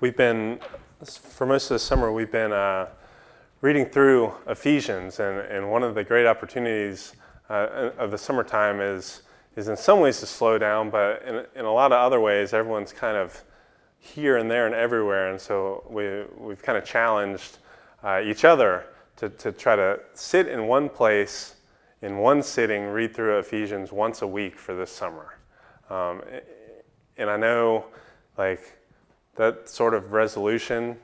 we've been, for most of the summer, we've been uh, reading through Ephesians, and, and one of the great opportunities uh, of the summertime is, is in some ways to slow down, but in, in a lot of other ways, everyone's kind of here and there and everywhere, and so we, we've kind of challenged uh, each other to, to try to sit in one place, in one sitting, read through Ephesians once a week for this summer. Um, and I know, like, that sort of resolution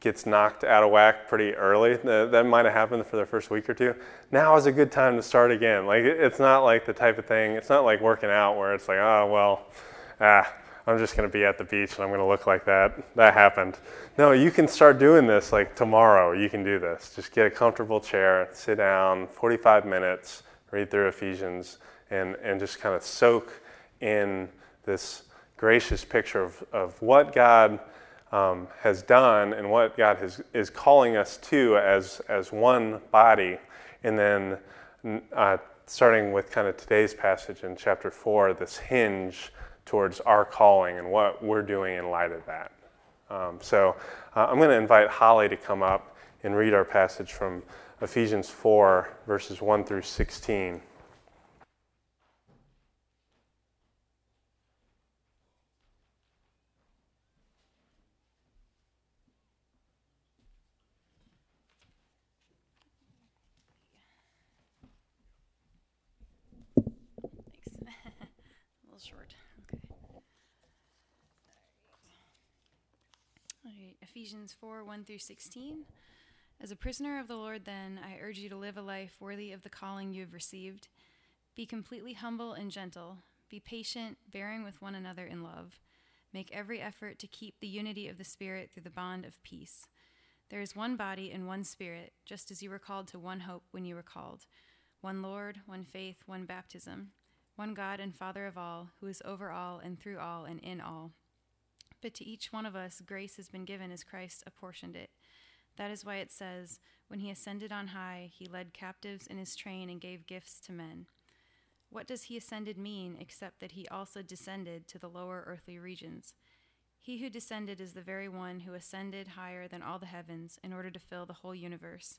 gets knocked out of whack pretty early. That might have happened for the first week or two. Now is a good time to start again. Like, it's not like the type of thing, it's not like working out where it's like, oh, well, ah, I'm just to be at the beach and I'm to look like that. That happened. No, you can start doing this like tomorrow. You can do this. Just get a comfortable chair, sit down, 45 minutes, read through Ephesians, and, and just kind of soak in this gracious picture of, of what God um, has done and what God has, is calling us to as, as one body. And then uh, starting with kind of today's passage in chapter 4, this hinge towards our calling and what we're doing in light of that. Um, so uh, I'm going to invite Holly to come up and read our passage from Ephesians 4, verses 1 through 16. Ephesians 4 1 through 16. As a prisoner of the Lord, then, I urge you to live a life worthy of the calling you have received. Be completely humble and gentle. Be patient, bearing with one another in love. Make every effort to keep the unity of the Spirit through the bond of peace. There is one body and one Spirit, just as you were called to one hope when you were called one Lord, one faith, one baptism, one God and Father of all, who is over all and through all and in all. But to each one of us, grace has been given as Christ apportioned it. That is why it says, When he ascended on high, he led captives in his train and gave gifts to men. What does he ascended mean except that he also descended to the lower earthly regions? He who descended is the very one who ascended higher than all the heavens in order to fill the whole universe.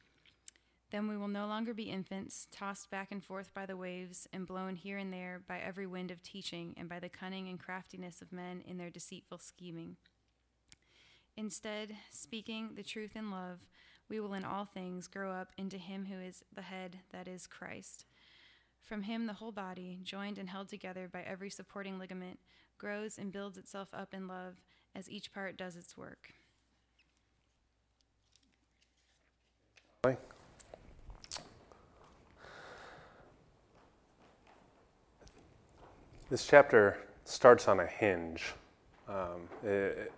Then we will no longer be infants, tossed back and forth by the waves and blown here and there by every wind of teaching and by the cunning and craftiness of men in their deceitful scheming. Instead, speaking the truth in love, we will in all things grow up into him who is the head, that is Christ. From him, the whole body, joined and held together by every supporting ligament, grows and builds itself up in love as each part does its work. This chapter starts on a hinge. Um, it,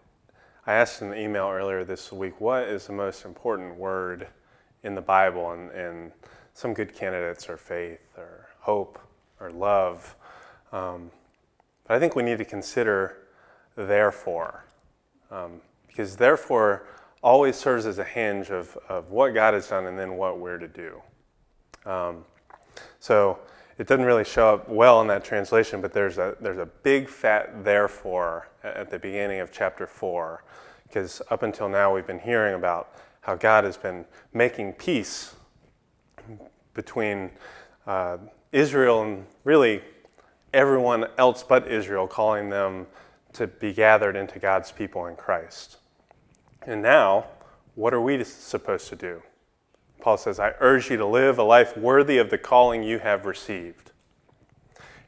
I asked in the email earlier this week, what is the most important word in the Bible? And, and some good candidates are faith or hope or love. Um, but I think we need to consider therefore, um, because therefore always serves as a hinge of, of what God has done and then what we're to do. Um, so it doesn't really show up well in that translation, but there's a, there's a big fat therefore at the beginning of chapter 4, because up until now we've been hearing about how God has been making peace between uh, Israel and really everyone else but Israel, calling them to be gathered into God's people in Christ. And now, what are we supposed to do? Paul says, I urge you to live a life worthy of the calling you have received.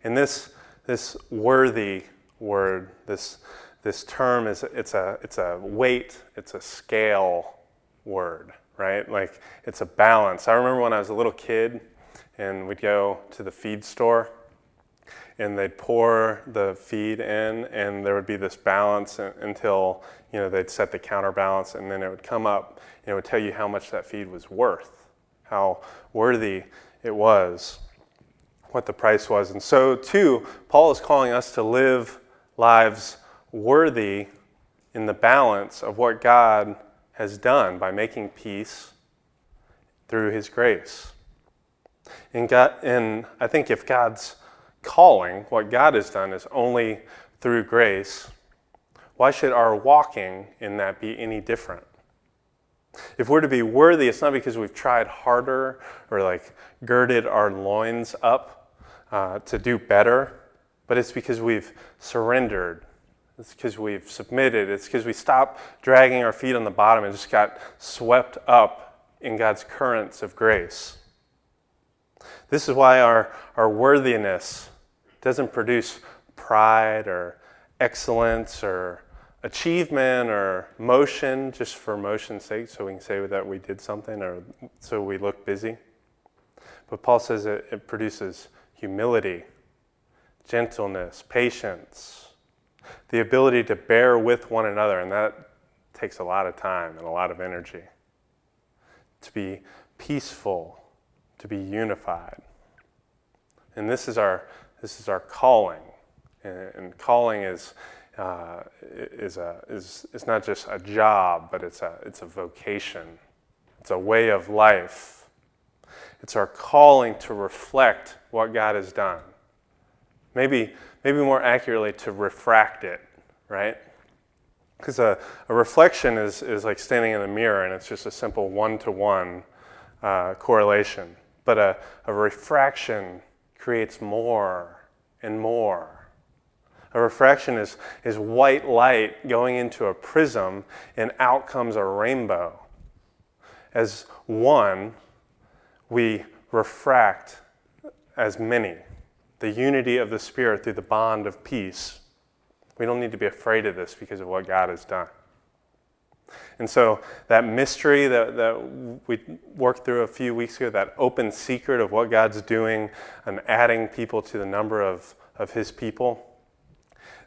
And this, this worthy word, this, this term is it's a, it's a weight, it's a scale word, right? Like it's a balance. I remember when I was a little kid and we'd go to the feed store and they'd pour the feed in and there would be this balance until you know they'd set the counterbalance and then it would come up and it would tell you how much that feed was worth how worthy it was what the price was. And so, too, Paul is calling us to live lives worthy in the balance of what God has done by making peace through his grace. And, God, and I think if God's calling, what God has done, is only through grace, why should our walking in that be any different? If we're to be worthy, it's not because we've tried harder or like girded our loins up uh, to do better, but it's because we've surrendered. It's because we've submitted. It's because we stopped dragging our feet on the bottom and just got swept up in God's currents of grace. This is why our, our worthiness doesn't produce pride or excellence or achievement or motion just for motion's sake, so we can say that we did something or so we look busy. But Paul says it, it produces humility, gentleness, patience, the ability to bear with one another, and that takes a lot of time and a lot of energy. To be peaceful, to be unified. And this is our, this is our calling. And, and calling is, uh, is, a, is, is not just a job, but it's a, it's a vocation, it's a way of life. It's our calling to reflect what God has done. Maybe, maybe more accurately, to refract it, right? Because a, a reflection is, is like standing in a mirror and it's just a simple one to one correlation. But a, a refraction creates more and more. A refraction is, is white light going into a prism, and out comes a rainbow. As one, we refract as many, the unity of the Spirit through the bond of peace. We don't need to be afraid of this because of what God has done. And so, that mystery that, that we worked through a few weeks ago, that open secret of what God's doing and adding people to the number of, of His people,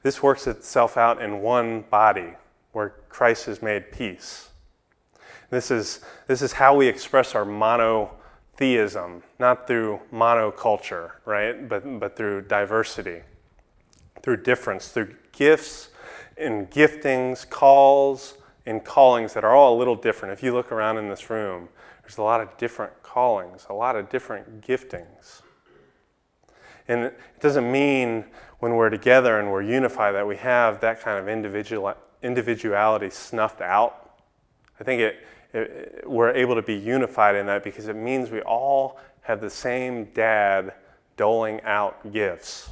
this works itself out in one body where Christ has made peace. This is, this is how we express our monotheism, not through monoculture, right? But, but through diversity, through difference, through gifts and giftings, calls and callings that are all a little different. If you look around in this room, there's a lot of different callings, a lot of different giftings. And it doesn't mean when we're together and we're unified that we have that kind of individual, individuality snuffed out. I think it, it, we're able to be unified in that because it means we all have the same dad doling out gifts,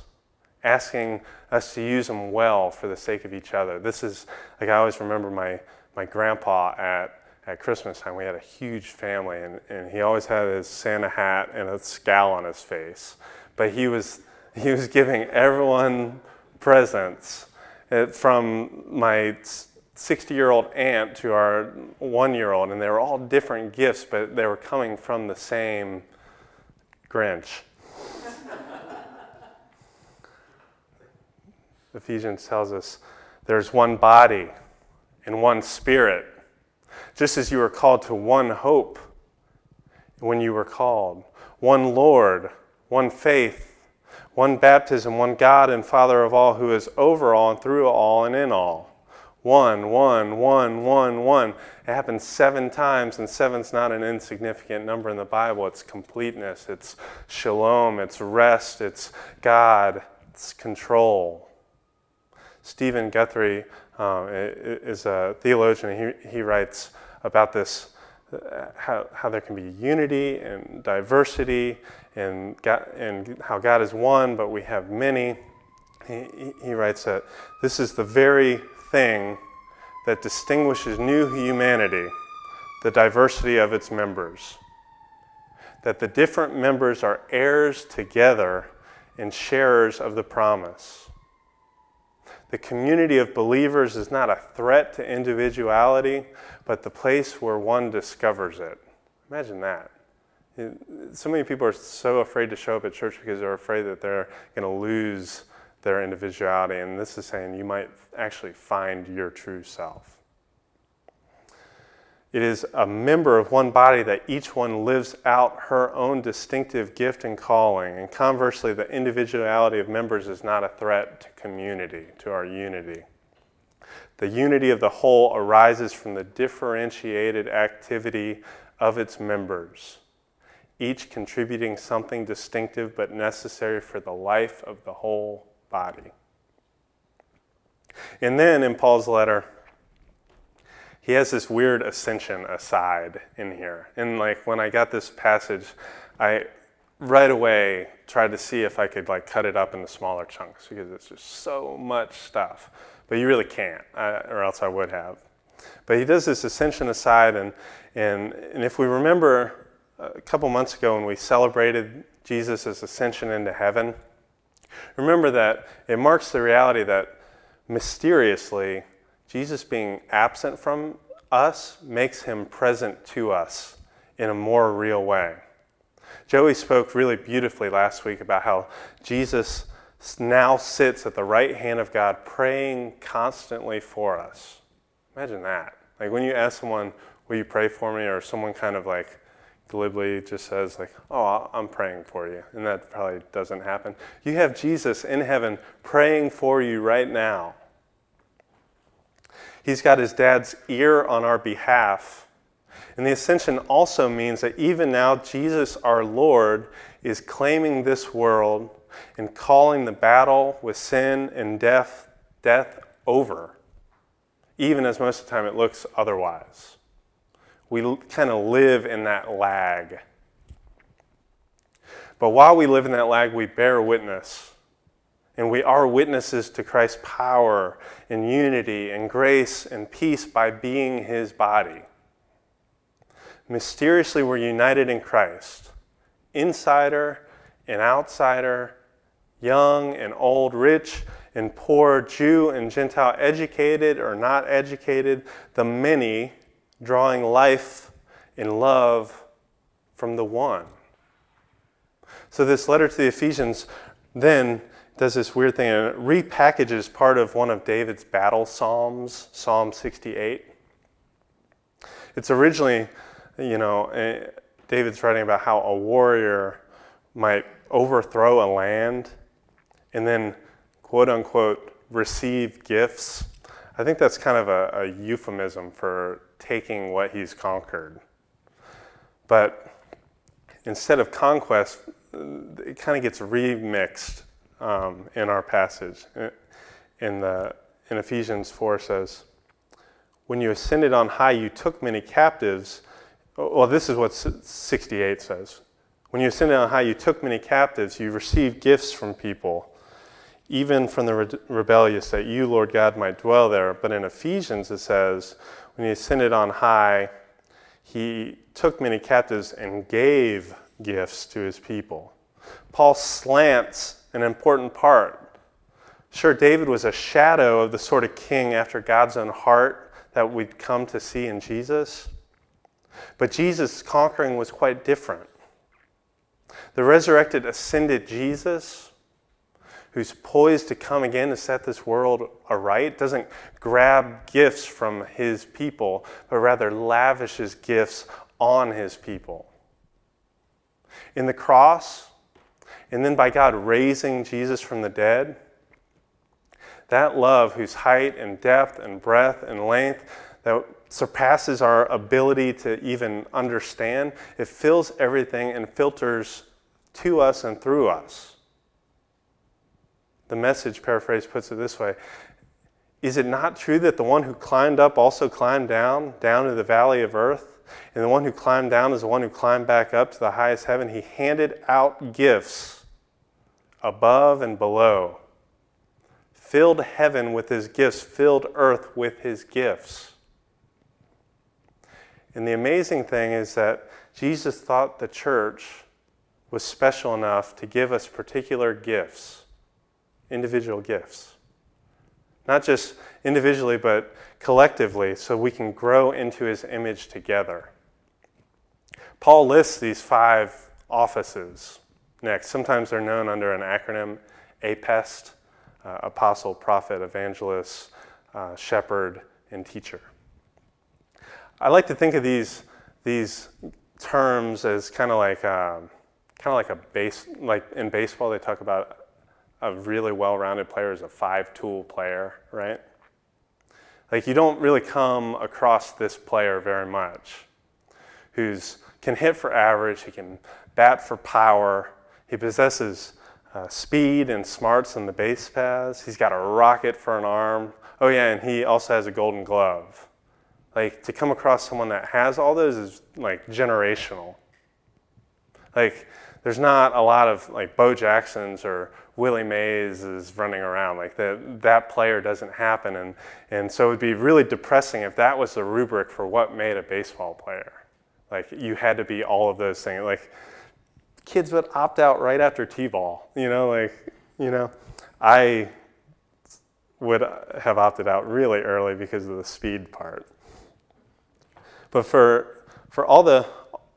asking us to use them well for the sake of each other. This is, like, I always remember my, my grandpa at, at Christmas time. We had a huge family, and, and he always had his Santa hat and a scowl on his face. But he was he was giving everyone presents uh, from my 60 year old aunt to our one year old, and they were all different gifts, but they were coming from the same Grinch. Ephesians tells us there's one body and one spirit, just as you were called to one hope when you were called, one Lord, one faith one baptism, one God and Father of all, who is over all and through all and in all. One, one, one, one, one. It happens seven times, and seven's not an insignificant number in the Bible. It's completeness, it's shalom, it's rest, it's God, it's control. Stephen Guthrie um, is a theologian. He, he writes about this how, how there can be unity and diversity and, God, and how God is one, but we have many. He, he writes that this is the very thing that distinguishes new humanity, the diversity of its members. That the different members are heirs together and sharers of the promise. The community of believers is not a threat to individuality, but the place where one discovers it. Imagine that. So many people are so afraid to show up at church because they're afraid that they're going to lose their individuality. And this is saying you might actually find your true self. It is a member of one body that each one lives out her own distinctive gift and calling. And conversely, the individuality of members is not a threat to community, to our unity. The unity of the whole arises from the differentiated activity of its members, each contributing something distinctive but necessary for the life of the whole body. And then in Paul's letter, he has this weird ascension aside in here. And like when I got this passage, I right away tried to see if I could like cut it up into smaller chunks because it's just so much stuff. But you really can't, uh, or else I would have. But he does this ascension aside, and, and, and if we remember a couple months ago when we celebrated Jesus' ascension into heaven, remember that it marks the reality that mysteriously, Jesus being absent from us makes him present to us in a more real way. Joey spoke really beautifully last week about how Jesus now sits at the right hand of God praying constantly for us. Imagine that. Like when you ask someone, Will you pray for me? or someone kind of like glibly just says, like, Oh, I'm praying for you. And that probably doesn't happen. You have Jesus in heaven praying for you right now. He's got his dad's ear on our behalf. And the ascension also means that even now, Jesus our Lord is claiming this world and calling the battle with sin and death, death over, even as most of the time it looks otherwise. We kind of live in that lag. But while we live in that lag, we bear witness and we are witnesses to Christ's power and unity and grace and peace by being his body. Mysteriously, we're united in Christ, insider and outsider, young and old, rich and poor, Jew and Gentile, educated or not educated, the many drawing life and love from the one. So, this letter to the Ephesians then does this weird thing and it repackages part of one of David's battle psalms, Psalm 68. It's originally, you know, eh, David's writing about how a warrior might overthrow a land and then, quote unquote, receive gifts. I think that's kind of a, a euphemism for taking what he's conquered. But instead of conquest, it kind of gets remixed um, in our passage. In, the, in Ephesians 4 says, When you ascended on high, you took many captives. Well, this is what 68 says. When you ascended on high, you took many captives. You received gifts from people, even from the re- rebellious, that you, Lord God, might dwell there. But in Ephesians, it says, When he ascended on high, he took many captives and gave gifts to his people. Paul slants an important part. Sure, David was a shadow of the sort of king after God's own heart that we'd come to see in Jesus. But Jesus' conquering was quite different. The resurrected, ascended Jesus, who's poised to come again to set this world aright, doesn't grab gifts from his people, but rather lavishes gifts on his people. In the cross, and then by God raising Jesus from the dead, that love, whose height and depth and breadth and length that surpasses our ability to even understand, it fills everything and filters to us and through us. The message, paraphrase, puts it this way Is it not true that the one who climbed up also climbed down, down to the valley of earth? And the one who climbed down is the one who climbed back up to the highest heaven. He handed out gifts above and below, filled heaven with his gifts, filled earth with his gifts. And the amazing thing is that Jesus thought the church was special enough to give us particular gifts, individual gifts. Not just individually, but collectively, so we can grow into his image together. Paul lists these five offices next. Sometimes they're known under an acronym APEST uh, Apostle, Prophet, Evangelist, uh, Shepherd, and Teacher. I like to think of these these terms as kind of like um, kind of like a base like in baseball they talk about a really well-rounded player as a five-tool player, right? Like you don't really come across this player very much, who's can hit for average, he can bat for power, he possesses uh, speed and smarts in the base paths. He's got a rocket for an arm. Oh yeah, and he also has a Golden Glove. Like to come across someone that has all those is like generational. Like there's not a lot of like Bo Jacksons or Willie Mays is running around. Like that that player doesn't happen, and and so it'd be really depressing if that was the rubric for what made a baseball player. Like you had to be all of those things. Like kids would opt out right after t-ball. You know, like you know, I would have opted out really early because of the speed part. But for for all the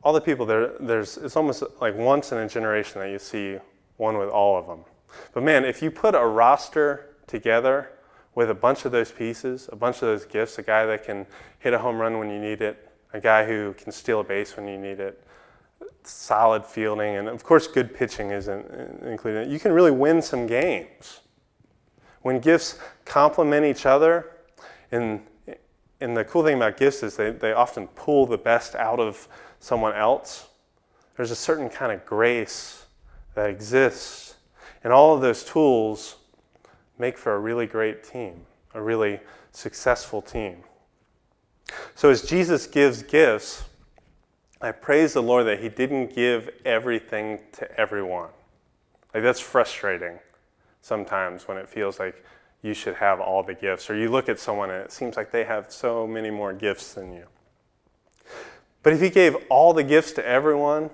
all the people there, there's it's almost like once in a generation that you see one with all of them. But man, if you put a roster together with a bunch of those pieces, a bunch of those gifts, a guy that can hit a home run when you need it, a guy who can steal a base when you need it, solid fielding, and of course, good pitching is included. You can really win some games. When gifts complement each other, and, and the cool thing about gifts is they, they often pull the best out of someone else. There's a certain kind of grace that exists and all of those tools make for a really great team, a really successful team. So as Jesus gives gifts, I praise the Lord that He didn't give everything to everyone. Like that's frustrating sometimes when it feels like you should have all the gifts, or you look at someone and it seems like they have so many more gifts than you. But if He gave all the gifts to everyone,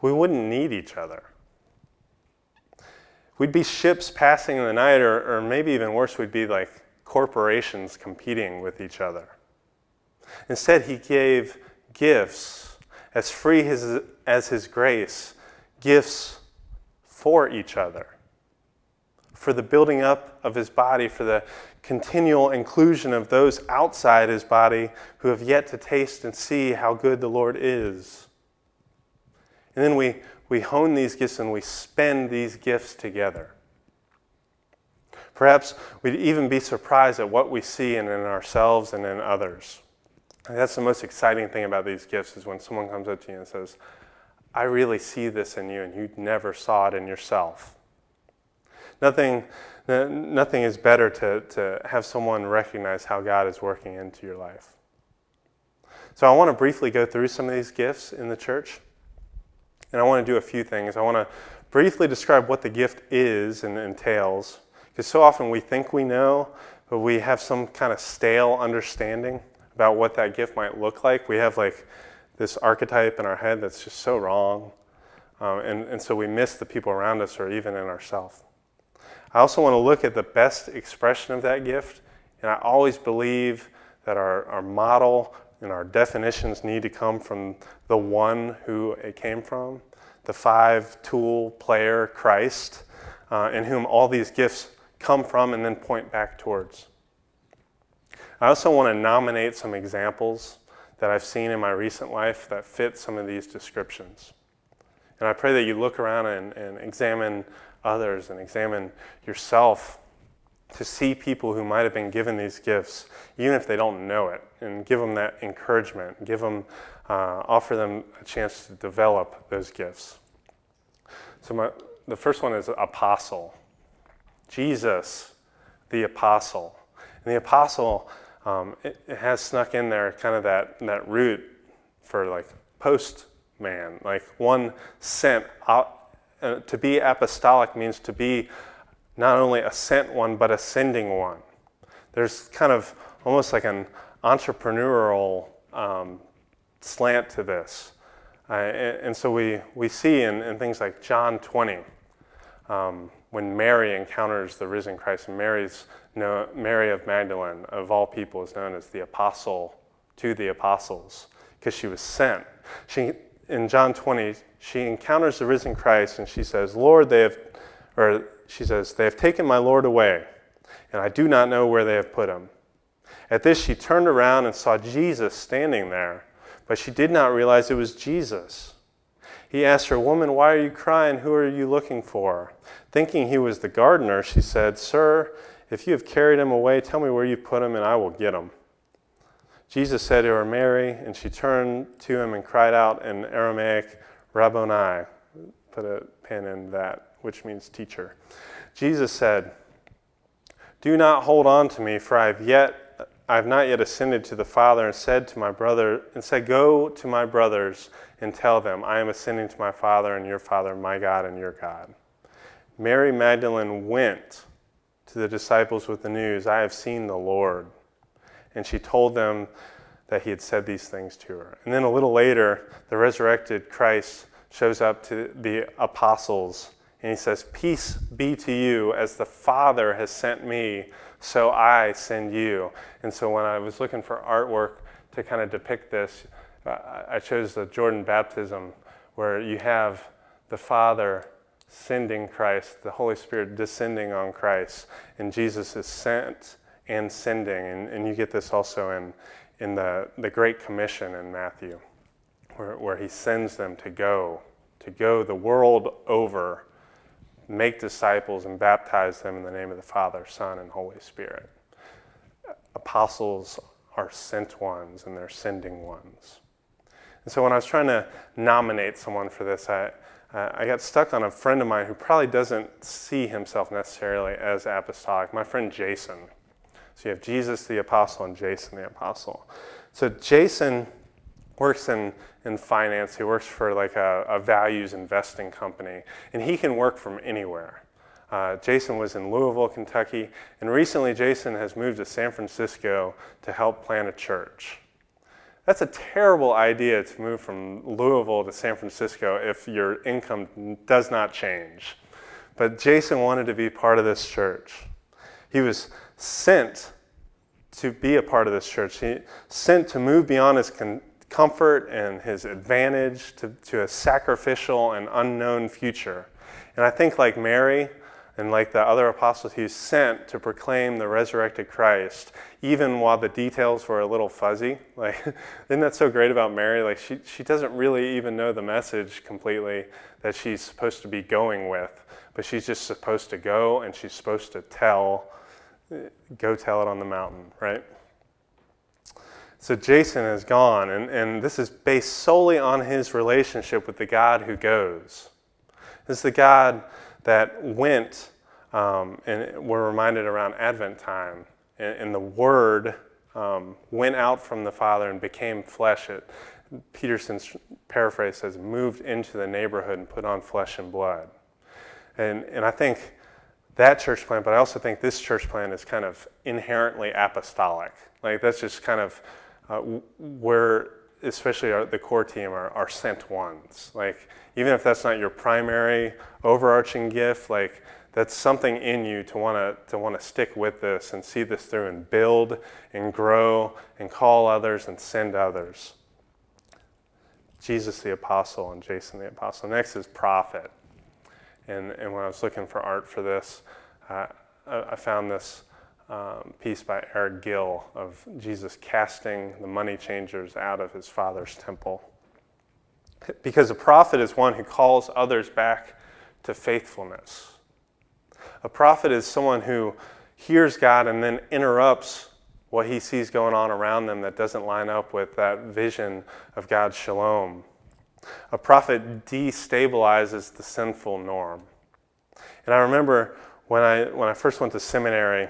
we wouldn't need each other. We'd be ships passing in the night, or, or maybe even worse, we'd be like corporations competing with each other. Instead, he gave gifts as free as, as his grace, gifts for each other, for the building up of his body, for the continual inclusion of those outside his body who have yet to taste and see how good the Lord is. And then we, we hone these gifts and we spend these gifts together. Perhaps we'd even be surprised at what we see in, in ourselves and in others. And that's the most exciting thing about these gifts is when someone comes up to you and says, I really see this in you and you never saw it in yourself. Nothing, nothing is better to, to have someone recognize how God is working into your life. So I want to briefly go through some of these gifts in the church. And I want to do a few things. I want to briefly describe what the gift is and entails, because so often we think we know, but we have some kind of stale understanding about what that gift might look like. We have like this archetype in our head that's just so wrong. Um, and, and so we miss the people around us or even in ourselves. I also want to look at the best expression of that gift. And I always believe that our, our model and our definitions need to come from the one who it came from, the five tool player Christ, uh, in whom all these gifts come from and then point back towards. I also want to nominate some examples that I've seen in my recent life that fit some of these descriptions. And I pray that you look around and, and examine others and examine yourself to see people who might have been given these gifts, even if they don't know it, and give them that encouragement, give them, uh, offer them a chance to develop those gifts. So my, the first one is apostle. Jesus, the apostle. And the apostle, um, it, it, has snuck in there kind of that, that root for like postman, like one sent out. Uh, to be apostolic means to be not only a sent one, but a sending one. There's kind of almost like an entrepreneurial um, slant to this. Uh, and, and, so we, we see in, in things like John 20, um, when Mary encounters the risen Christ, and Mary's no, Mary of Magdalene, of all people, is known as the apostle to the apostles because she was sent. She, in John 20, she encounters the risen Christ and she says, Lord, they have, or she says, They have taken my Lord away, and I do not know where they have put him. At this, she turned around and saw Jesus standing there, but she did not realize it was Jesus. He asked her, Woman, why are you crying? Who are you looking for? Thinking he was the gardener, she said, Sir, if you have carried him away, tell me where you put him, and I will get him. Jesus said to her, Mary, and she turned to him and cried out in Aramaic, Rabboni. Put a pin in that, which means teacher. Jesus said, Do not hold on to me, for I have yet I have not yet ascended to the Father and said to my brother and said, Go to my brothers and tell them, I am ascending to my Father and your Father, my God and your God. Mary Magdalene went to the disciples with the news, I have seen the Lord. And she told them that he had said these things to her. And then a little later, the resurrected Christ shows up to the apostles and he says, Peace be to you, as the Father has sent me, so I send you. And so when I was looking for artwork to kind of depict this, I chose the Jordan baptism, where you have the Father sending Christ, the Holy Spirit descending on Christ, and Jesus is sent and sending. And, and you get this also in, in the, the Great Commission in Matthew, where, where he sends them to go, to go the world over, make disciples, and baptize them in the name of the Father, Son, and Holy Spirit. Apostles are sent ones, and they're sending ones. And so when I was trying to nominate someone for this, I, I got stuck on a friend of mine who probably doesn't see himself necessarily as apostolic, my friend Jason. So you have Jesus the apostle and Jason the apostle. So Jason works in, in finance. He works for like a, a values investing company, and he can work from anywhere. Uh, Jason was in Louisville, Kentucky, and recently Jason has moved to San Francisco to help plant a church. That's a terrible idea to move from Louisville to San Francisco if your income does not change. But Jason wanted to be part of this church. He was sent to be a part of this church. He sent to move beyond his con- comfort and his advantage to, to a sacrificial and unknown future. And I think, like Mary, and like the other apostles, was sent to proclaim the resurrected Christ, even while the details were a little fuzzy. Like, isn't that so great about Mary? Like, she, she doesn't really even know the message completely that she's supposed to be going with, but she's just supposed to go and she's supposed to tell, go tell it on the mountain, right? So Jason is gone, and, and this is based solely on his relationship with the God who goes. This is the God that went, um, and we're reminded around Advent time, and, and the Word um, went out from the Father and became flesh. It, Peterson's paraphrase says, moved into the neighborhood and put on flesh and blood. And, and I think that church plan, but I also think this church plan is kind of inherently apostolic. Like that's just kind of uh, where, especially our, the core team, are, are sent ones. Like even if that's not your primary overarching gift, like that's something in you to want to to want to stick with this and see this through and build and grow and call others and send others. Jesus the apostle and Jason the apostle. Next is prophet. And, and when I was looking for art for this, uh, I, I, found this um, piece by Eric Gill of Jesus casting the money changers out of his father's temple. Because a prophet is one who calls others back to faithfulness. A prophet is someone who hears God and then interrupts what he sees going on around them that doesn't line up with that vision of God's shalom. A prophet destabilizes the sinful norm. And I remember when I, when I first went to seminary,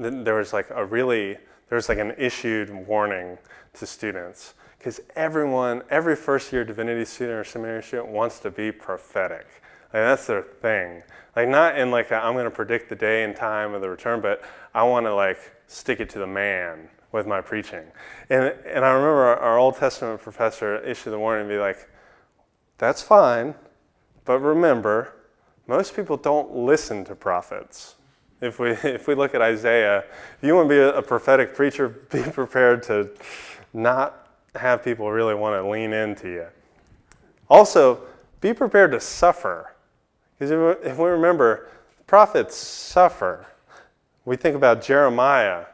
there was like a really, there was like an issued warning to students because everyone, every first year divinity student or seminary student wants to be prophetic. Like that's their thing. Like not in like i am going to predict the day and time of the return, but I want to like stick it to the man with my preaching. And and I remember our, our Old Testament professor issued the warning and be like, "That's fine, but remember, most people don't listen to prophets." If we if we look at Isaiah, if you want to be a, prophetic preacher, be prepared to not have people really want to lean into you. Also, be prepared to suffer. Because if we remember, prophets suffer. We think about Jeremiah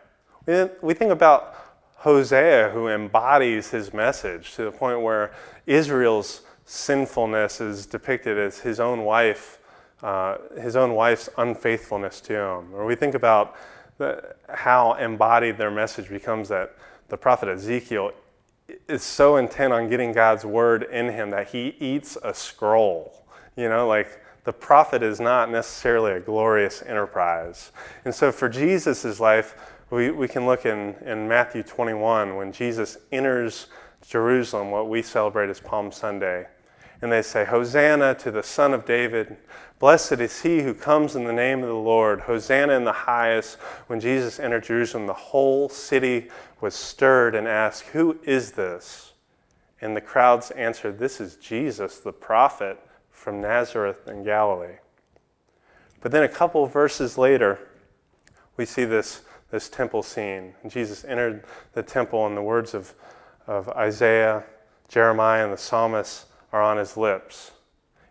We think about Hosea, who embodies his message to the point where Israel's sinfulness is depicted as his own wife, uh, his own wife's unfaithfulness to him. Or we think about the, how embodied their message becomes that the prophet Ezekiel is so intent on getting God's word in him that he eats a scroll. You know, like the prophet is not necessarily a glorious enterprise. And so for Jesus' life, we, we can look in, in Matthew 21 when Jesus enters Jerusalem, what we celebrate as Palm Sunday. And they say, Hosanna to the Son of David. Blessed is he who comes in the name of the Lord. Hosanna in the highest. When Jesus entered Jerusalem, the whole city was stirred and asked, Who is this? And the crowds answered, This is Jesus, the prophet from Nazareth in Galilee. But then a couple verses later, we see this, this temple scene. And Jesus entered the temple, and the words of, of Isaiah, Jeremiah, and the psalmists are on his lips.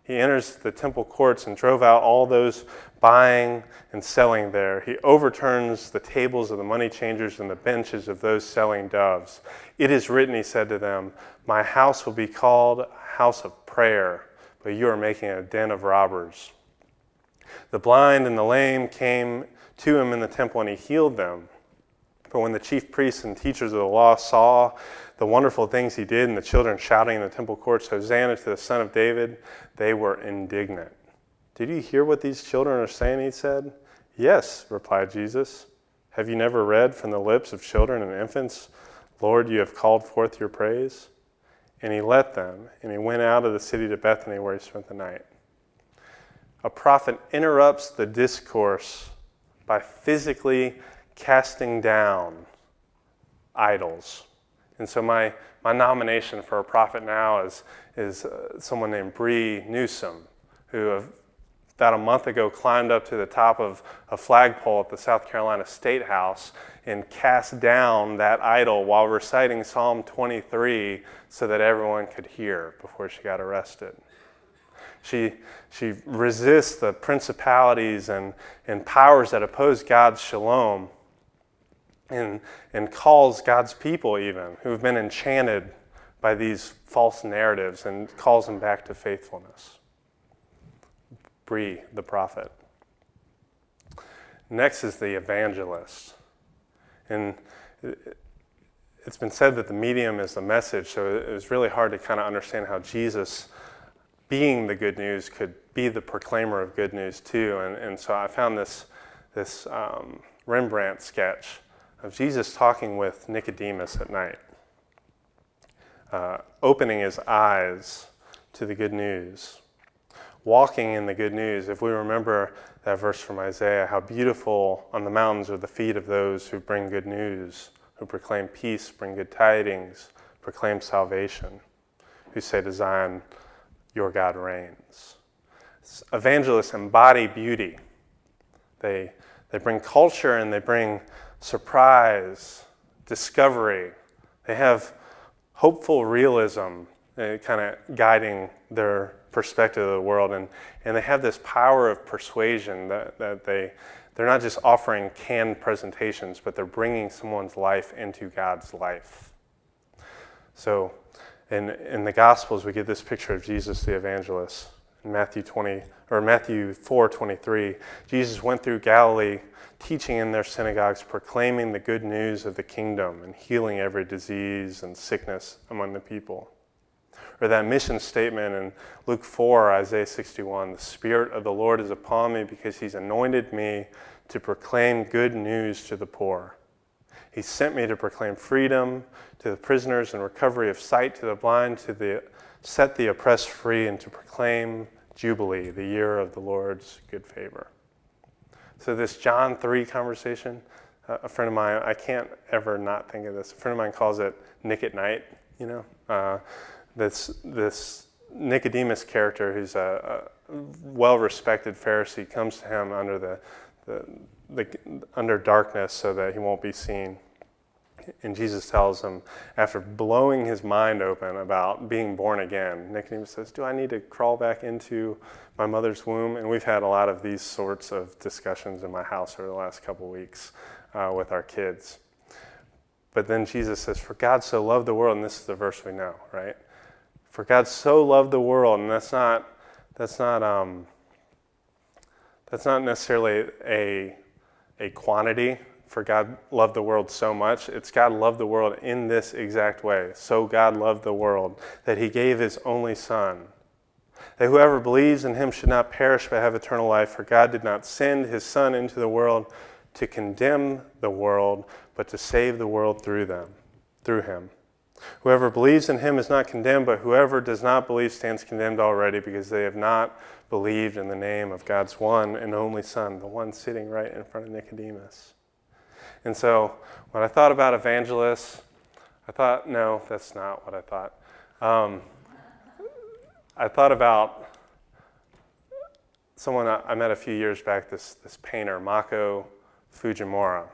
He enters the temple courts and drove out all those buying and selling there. He overturns the tables of the money changers and the benches of those selling doves. It is written, he said to them, My house will be called a house of prayer, but you are making a den of robbers. The blind and the lame came to him in the temple, and he healed them. But when the chief priests and teachers of the law saw the wonderful things he did and the children shouting in the temple courts, Hosanna to the Son of David, they were indignant. Did you hear what these children are saying? He said. Yes, replied Jesus. Have you never read from the lips of children and infants, Lord, you have called forth your praise? And he let them, and he went out of the city to Bethany where he spent the night. A prophet interrupts the discourse by physically casting down idols. And so my, my nomination for a prophet now is, is uh, someone named Bree Newsom, who about a month ago climbed up to the top of a flagpole at the South Carolina State House and cast down that idol while reciting Psalm 23 so that everyone could hear before she got arrested. She, she resists the principalities and, and powers that oppose God's shalom and, and calls God's people, even who have been enchanted by these false narratives, and calls them back to faithfulness. Bree, the prophet. Next is the evangelist. And it's been said that the medium is the message, so it was really hard to kind of understand how Jesus, being the good news, could be the proclaimer of good news too. And, and so I found this, this um, Rembrandt sketch of Jesus talking with Nicodemus at night, uh, opening his eyes to the good news, walking in the good news. If we remember that verse from Isaiah, how beautiful on the mountains are the feet of those who bring good news, who proclaim peace, bring good tidings, proclaim salvation, who say to Zion, Your God reigns. Evangelists embody beauty. They, they bring culture and they bring surprise, discovery. They have hopeful realism uh, kind of guiding their perspective of the world. And, and they have this power of persuasion that, that they, they're not just offering canned presentations, but they're bringing someone's life into God's life. So in, in the Gospels, we get this picture of Jesus the evangelist. In Matthew 20, or Matthew 4 23, Jesus went through Galilee teaching in their synagogues, proclaiming the good news of the kingdom and healing every disease and sickness among the people. Or that mission statement in Luke 4, Isaiah 61 The Spirit of the Lord is upon me because He's anointed me to proclaim good news to the poor. He sent me to proclaim freedom to the prisoners and recovery of sight to the blind, to the, set the oppressed free, and to proclaim Jubilee, the year of the Lord's good favor. So, this John 3 conversation, uh, a friend of mine, I can't ever not think of this. A friend of mine calls it Nick at Night, you know? Uh, this, this Nicodemus character, who's a, a well respected Pharisee, comes to him under, the, the, the, under darkness so that he won't be seen. And Jesus tells him, after blowing his mind open about being born again, Nicodemus says, Do I need to crawl back into my mother's womb? And we've had a lot of these sorts of discussions in my house over the last couple weeks uh, with our kids. But then Jesus says, For God so loved the world, and this is the verse we know, right? For God so loved the world, and that's not that's not um, that's not necessarily a a quantity. For God loved the world so much. It's God loved the world in this exact way. So God loved the world that He gave His only Son that whoever believes in him should not perish but have eternal life. For God did not send his Son into the world to condemn the world, but to save the world through them, through him. Whoever believes in him is not condemned, but whoever does not believe stands condemned already because they have not believed in the name of God's one and only Son, the one sitting right in front of Nicodemus. And so when I thought about evangelists, I thought, no, that's not what I thought. Um, I thought about someone I met a few years back, this, this painter, Mako Fujimura,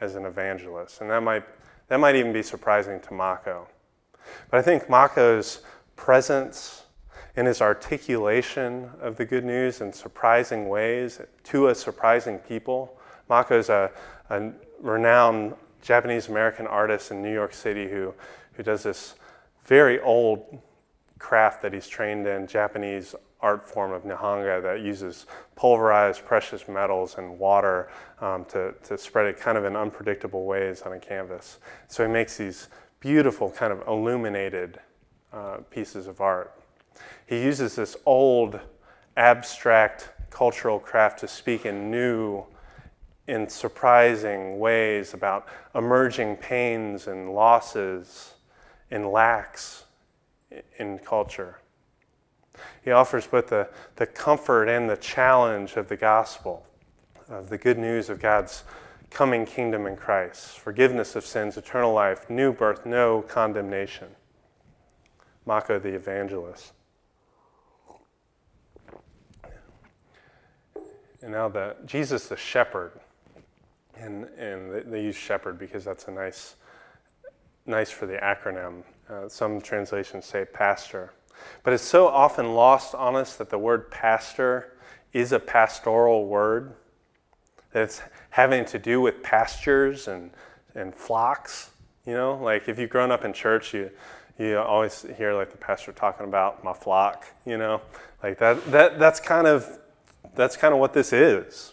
as an evangelist. And that might, that might even be surprising to Mako. But I think Mako's presence and his articulation of the good news in surprising ways to a surprising people. Mako's a, a renowned Japanese American artist in New York City who, who does this very old craft that he's trained in, Japanese art form of Nihonga that uses pulverized precious metals and water um, to, to spread it kind of in unpredictable ways on a canvas. So he makes these beautiful, kind of illuminated uh, pieces of art. He uses this old, abstract cultural craft to speak in new, in surprising ways about emerging pains and losses and lacks in culture. He offers both the, the comfort and the challenge of the gospel, of the good news of God's coming kingdom in Christ, forgiveness of sins, eternal life, new birth, no condemnation. Mako the evangelist. And now the Jesus the shepherd, and and they use shepherd because that's a nice, nice for the acronym. Uh, some translations say pastor. But it's so often lost on us that the word pastor is a pastoral word, that's having to do with pastures and, and flocks. You know, like if you've grown up in church, you, you always hear like the pastor talking about my flock, you know, like that, that that's kind of that's kind of what this is.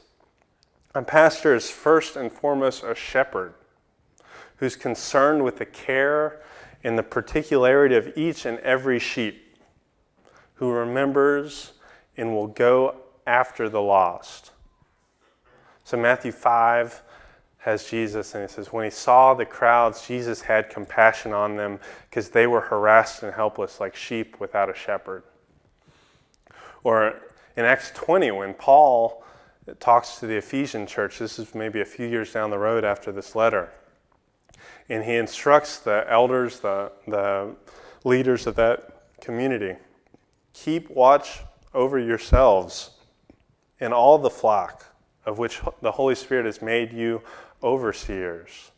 A pastor is first and foremost a shepherd who's concerned with the care and the particularity of each and every sheep, who remembers and will go after the lost. So, Matthew 5 has Jesus, and it says, When he saw the crowds, Jesus had compassion on them because they were harassed and helpless like sheep without a shepherd. Or in Acts 20, when Paul talks to the Ephesian church, this is maybe a few years down the road after this letter and he instructs the elders, the, the leaders of that community keep watch over yourselves and all the flock of which the Holy Spirit has made you overseers.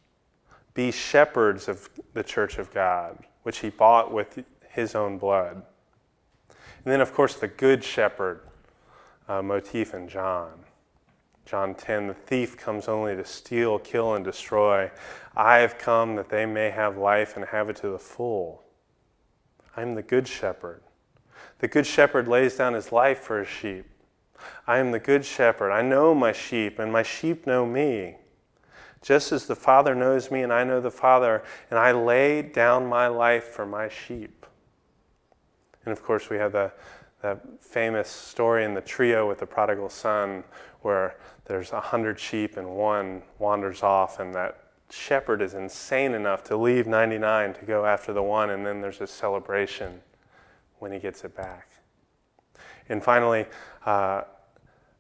Be shepherds of the church of God, which he bought with his own blood. And then, of course, the good shepherd uh, motif in John. John 10 The thief comes only to steal, kill, and destroy. I have come that they may have life and have it to the full. I am the good shepherd. The good shepherd lays down his life for his sheep. I am the good shepherd. I know my sheep, and my sheep know me. Just as the Father knows me, and I know the Father, and I lay down my life for my sheep. And of course, we have the, that famous story in the trio with the prodigal son, where there's a hundred sheep and one wanders off, and that shepherd is insane enough to leave 99 to go after the one, and then there's a celebration when he gets it back. And finally, uh,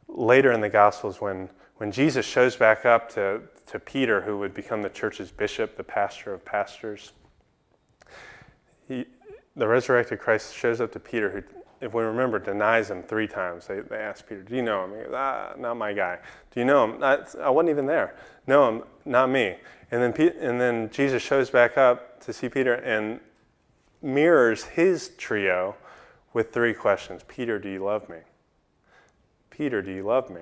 later in the Gospels, when, when Jesus shows back up to, to Peter, who would become the church's bishop, the pastor of pastors, he, the resurrected Christ shows up to Peter, who if we remember, denies him three times. They, they ask Peter, Do you know him? He goes, Ah, not my guy. Do you know him? Not, I wasn't even there. No, him, not me. And then, and then Jesus shows back up to see Peter and mirrors his trio with three questions Peter, do you love me? Peter, do you love me?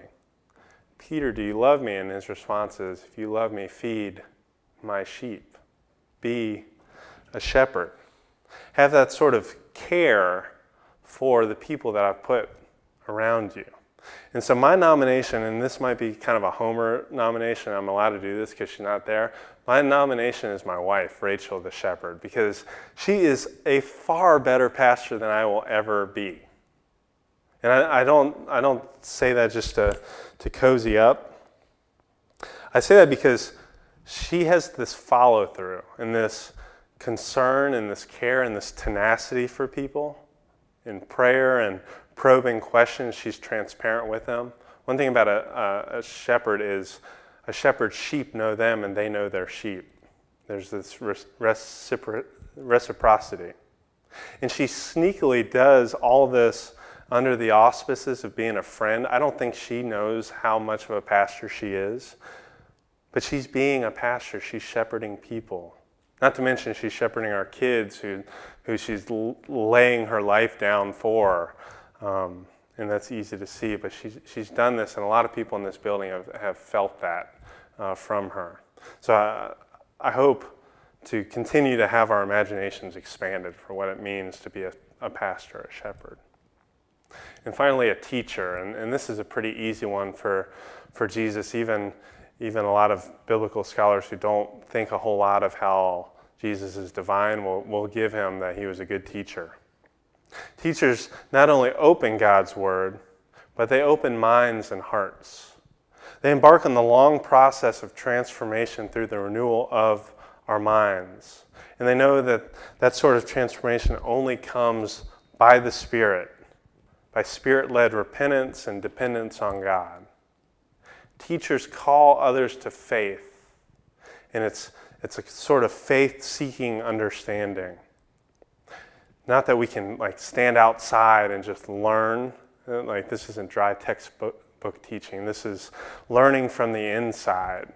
Peter, do you love me? And his response is, If you love me, feed my sheep. be a shepherd. Have that sort of care for the people that I've put around you. And so, my nomination, and this might be kind of a Homer nomination, I'm allowed to do this because she's not there. My nomination is my wife, Rachel the Shepherd, because she is a far better pastor than I will ever be. And I, I don't, I don't say that just to, to cozy up. I say that because she has this follow through and this concern and this care and this tenacity for people in prayer and probing questions. She's transparent with them. One thing about a, a, a shepherd is a shepherd's sheep know them and they know their sheep. There's this recipro- reciprocity. And she sneakily does all this under the auspices of being a friend. I don't think she knows how much of a pastor she is, but she's being a pastor. She's shepherding people. Not to mention, she's shepherding our kids who, who she's laying her life down for. Um, and that's easy to see, but she's, she's done this, and a lot of people in this building have, have felt that uh, from her. So I, I hope to continue to have our imaginations expanded for what it means to be a, a pastor, a shepherd. And finally, a teacher. And, and this is a pretty easy one for, for Jesus, even, even a lot of biblical scholars who don't think a whole lot of how Jesus is divine will, will give him that he was a good teacher. Teachers not only open God's word, but they open minds and hearts. They embark on the long process of transformation through the renewal of our minds. And they know that that sort of transformation only comes by the Spirit by spirit led repentance and dependence on God. Teachers call others to faith, and it's, it's a sort of faith seeking understanding. Not that we can like stand outside and just learn, uh, like this isn't dry textbook book teaching. This is learning from the inside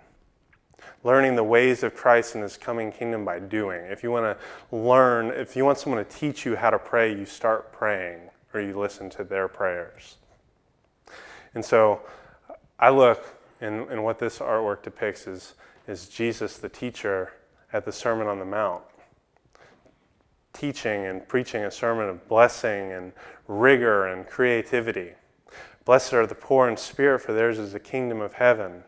learning the ways of Christ in his coming kingdom by doing. If you want to learn, if you want someone to teach you how to pray, you start praying or you listen to their prayers. And so I look, and, and what this artwork depicts is, is Jesus, the teacher, at the Sermon on the Mount, teaching and preaching a sermon of blessing and rigor and creativity. Blessed are the poor in spirit, for theirs is the kingdom of heaven.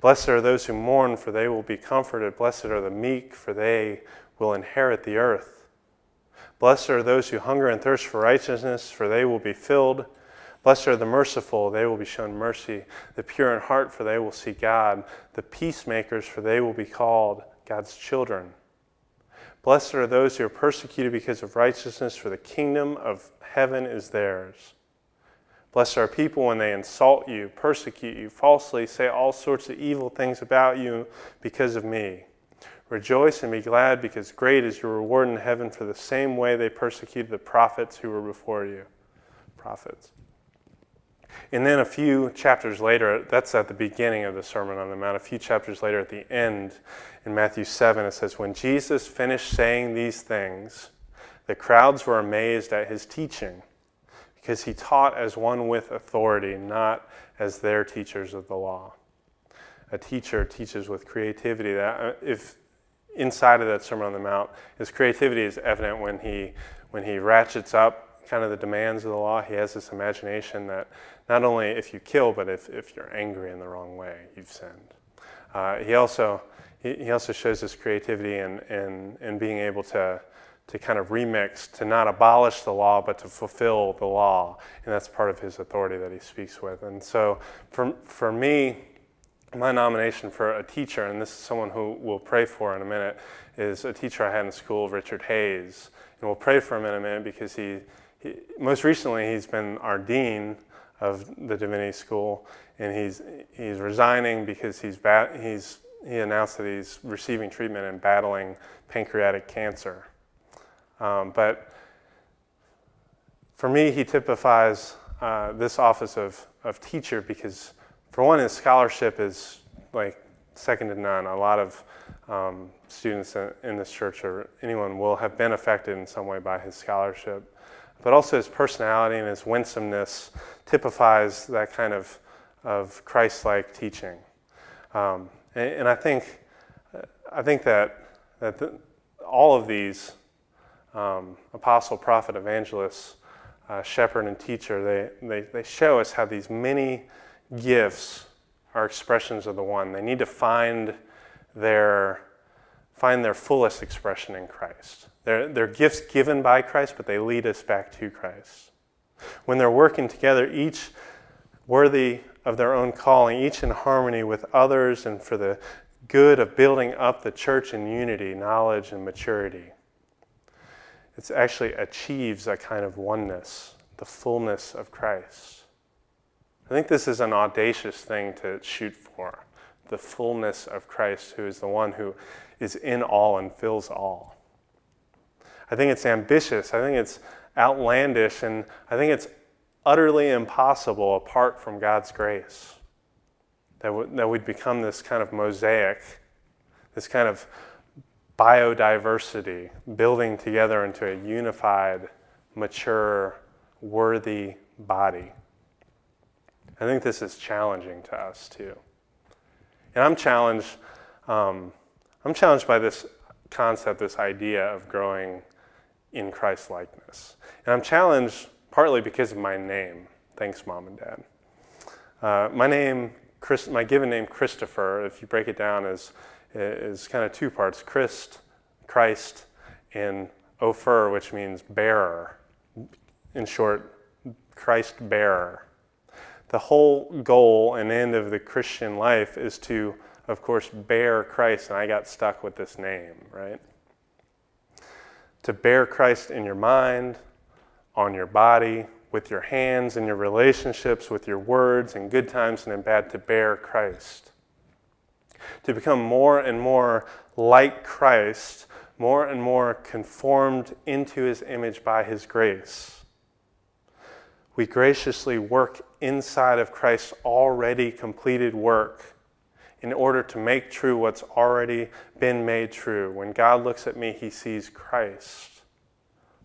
Blessed are those who mourn, for they will be comforted. Blessed are the meek, for they will inherit the earth. Blessed are those who hunger and thirst for righteousness, for they will be filled. Blessed are the merciful, they will be shown mercy. The pure in heart, for they will see God. The peacemakers, for they will be called God's children. Blessed are those who are persecuted because of righteousness, for the kingdom of heaven is theirs. Blessed are people when they insult you, persecute you, falsely say all sorts of evil things about you because of me. Rejoice and be glad, because great is your reward in heaven for the same way they persecuted the prophets who were before you. Prophets. And then a few chapters later, that's at the beginning of the Sermon on the Mount, a few chapters later at the end, in Matthew 7, it says, When Jesus finished saying these things, the crowds were amazed at his teaching, because he taught as one with authority, not as their teachers of the law. A teacher teaches with creativity. That uh, if inside of that Sermon on the Mount, his creativity is evident when he, when he ratchets up kind of the demands of the law. He has this imagination that not only if you kill, but if, if you're angry in the wrong way, you've sinned. Uh, he, also, he, he also shows this creativity in, in, in being able to, to kind of remix, to not abolish the law, but to fulfill the law. And that's part of his authority that he speaks with. And so for, for me, my nomination for a teacher, and this is someone who we'll pray for in a minute, is a teacher I had in school, Richard Hays. And we'll pray for him in a minute because he, he most recently, he's been our dean of the divinity school, and he's, he's resigning because he's, he's, he announced that he's receiving treatment and battling pancreatic cancer. Um, but for me, he typifies uh, this office of, of teacher because for one, his scholarship is like second to none. A lot of um, students in, this church or anyone will have been affected in some way by his scholarship. But also his personality and his winsomeness typifies that kind of, of Christ like teaching. Um, and, and, I think, I think that, that the, all of these um, apostle, prophet, evangelists, uh, shepherd, and teacher, they, they, they show us how these many gifts are expressions of the one. They need to find their, find their fullest expression in Christ. They're, they're gifts given by Christ, but they lead us back to Christ. When they're working together, each worthy of their own calling, each in harmony with others and for the good of building up the church in unity, knowledge, and maturity. It actually achieves a kind of oneness, the fullness of Christ. I think this is an audacious thing to shoot for the fullness of Christ, who is the one who is in all and fills all. I think it's ambitious. I think it's outlandish. And I think it's utterly impossible apart from God's grace. That, w- that we'd become this kind of mosaic, this kind of biodiversity, building together into a unified, mature, worthy body. I think this is challenging to us too. And I'm challenged, um, I'm challenged by this concept, this idea of growing in Christ likeness. And I'm challenged partly because of my name. Thanks, mom and dad. Uh, my name, Chris, my given name, Christopher, if you break it down, is, is kind of two parts Christ, Christ, and Ophir, which means bearer. In short, Christ bearer the whole goal and end of the Christian life is to, of course, bear Christ. And I got stuck with this name, right? To bear Christ in your mind, on your body, with your hands, in your relationships, with your words, in good times and in bad, to bear Christ. To become more and more like Christ, more and more conformed into his image by his grace we graciously work inside of Christ's already completed work in order to make true what's already been made true. When God looks at me, he sees Christ.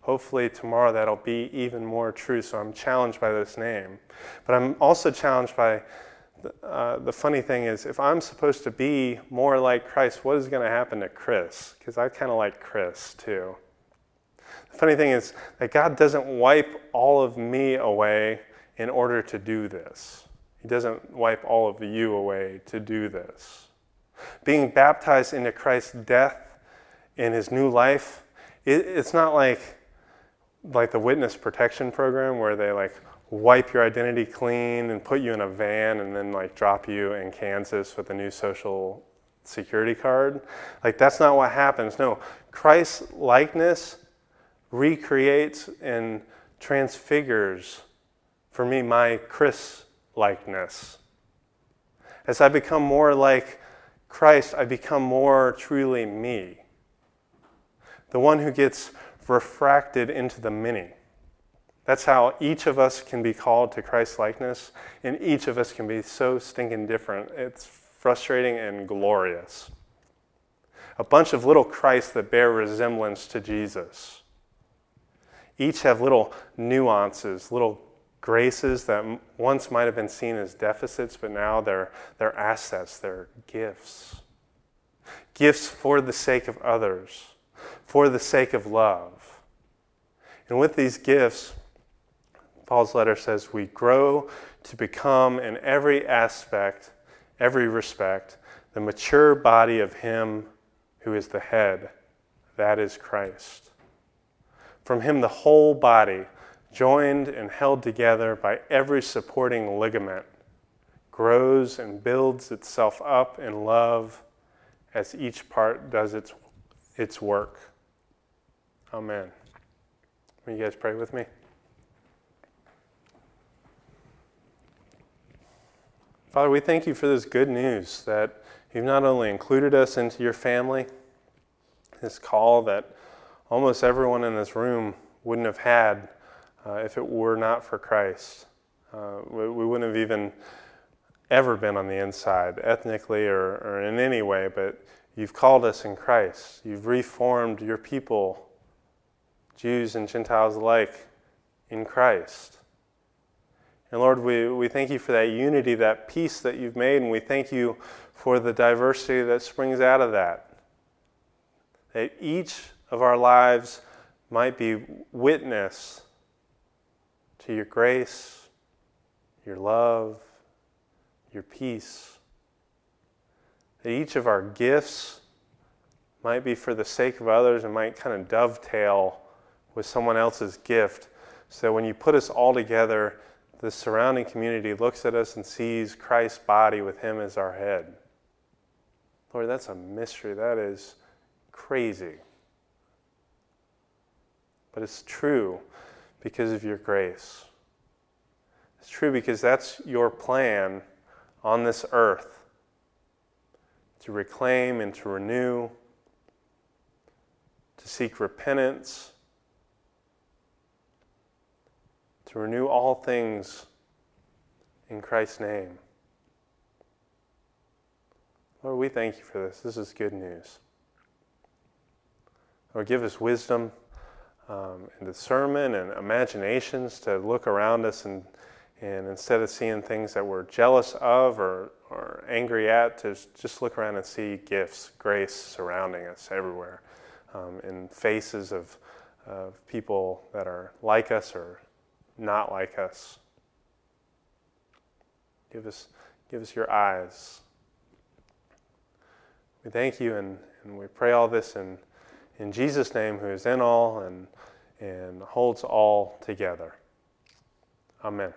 Hopefully, tomorrow that'll be even more true. So I'm challenged by this name. But I'm also challenged by uh, the funny thing is, if I'm supposed to be more like Christ, what is going to happen to Chris? Because I kind of like Chris too. The funny thing is that God doesn't wipe all of me away in order to do this. He doesn't wipe all of you away to do this. Being baptized into Christ's death in his new life, it, it's not like like the witness protection program where they like wipe your identity clean and put you in a van and then like drop you in Kansas with a new social security card. Like that's not what happens. No, Christ's likeness recreates and transfigures for me my Chris likeness. As I become more like Christ, I become more truly me. The one who gets refracted into the many. That's how each of us can be called to Christ's likeness, and each of us can be so stinking different. It's frustrating and glorious. A bunch of little Christs that bear resemblance to Jesus each have little nuances, little graces that once might have been seen as deficits, but now they're, they're assets, they're gifts. Gifts for the sake of others, for the sake of love. And with these gifts, Paul's letter says we grow to become, in every aspect, every respect, the mature body of Him who is the head, that is Christ. From him, the whole body, joined and held together by every supporting ligament, grows and builds itself up in love as each part does its, its work. Amen. Will you guys pray with me? Father, we thank you for this good news that you've not only included us into your family, this call that almost everyone in this room wouldn't have had uh, if it were not for Christ. Uh, we, we, wouldn't have even ever been on the inside, ethnically or, or in any way, but you've called us in Christ. You've reformed your people, Jews and Gentiles alike, in Christ. And Lord, we, we thank you for that unity, that peace that you've made, and we thank you for the diversity that springs out of that that each of our lives might be witness to your grace, your love, your peace. That each of our gifts might be for the sake of others and might kind of dovetail with someone else's gift. So when you put us all together, the surrounding community looks at us and sees Christ's body with Him as our head. Lord, that's a mystery. That is crazy. But it's true because of your grace. It's true because that's your plan on this earth to reclaim and to renew, to seek repentance, to renew all things in Christ's name. Lord, we thank you for this. This is good news. Lord, give us wisdom um, and discernment and imaginations to look around us and, and instead of seeing things that we're jealous of or, or angry at, to just look around and see gifts, grace surrounding us everywhere um, in faces of, of people that are like us or not like us. Give us, give us your eyes. We thank you and, and we pray all this in, in Jesus' name, who is in all and, and holds all together. Amen.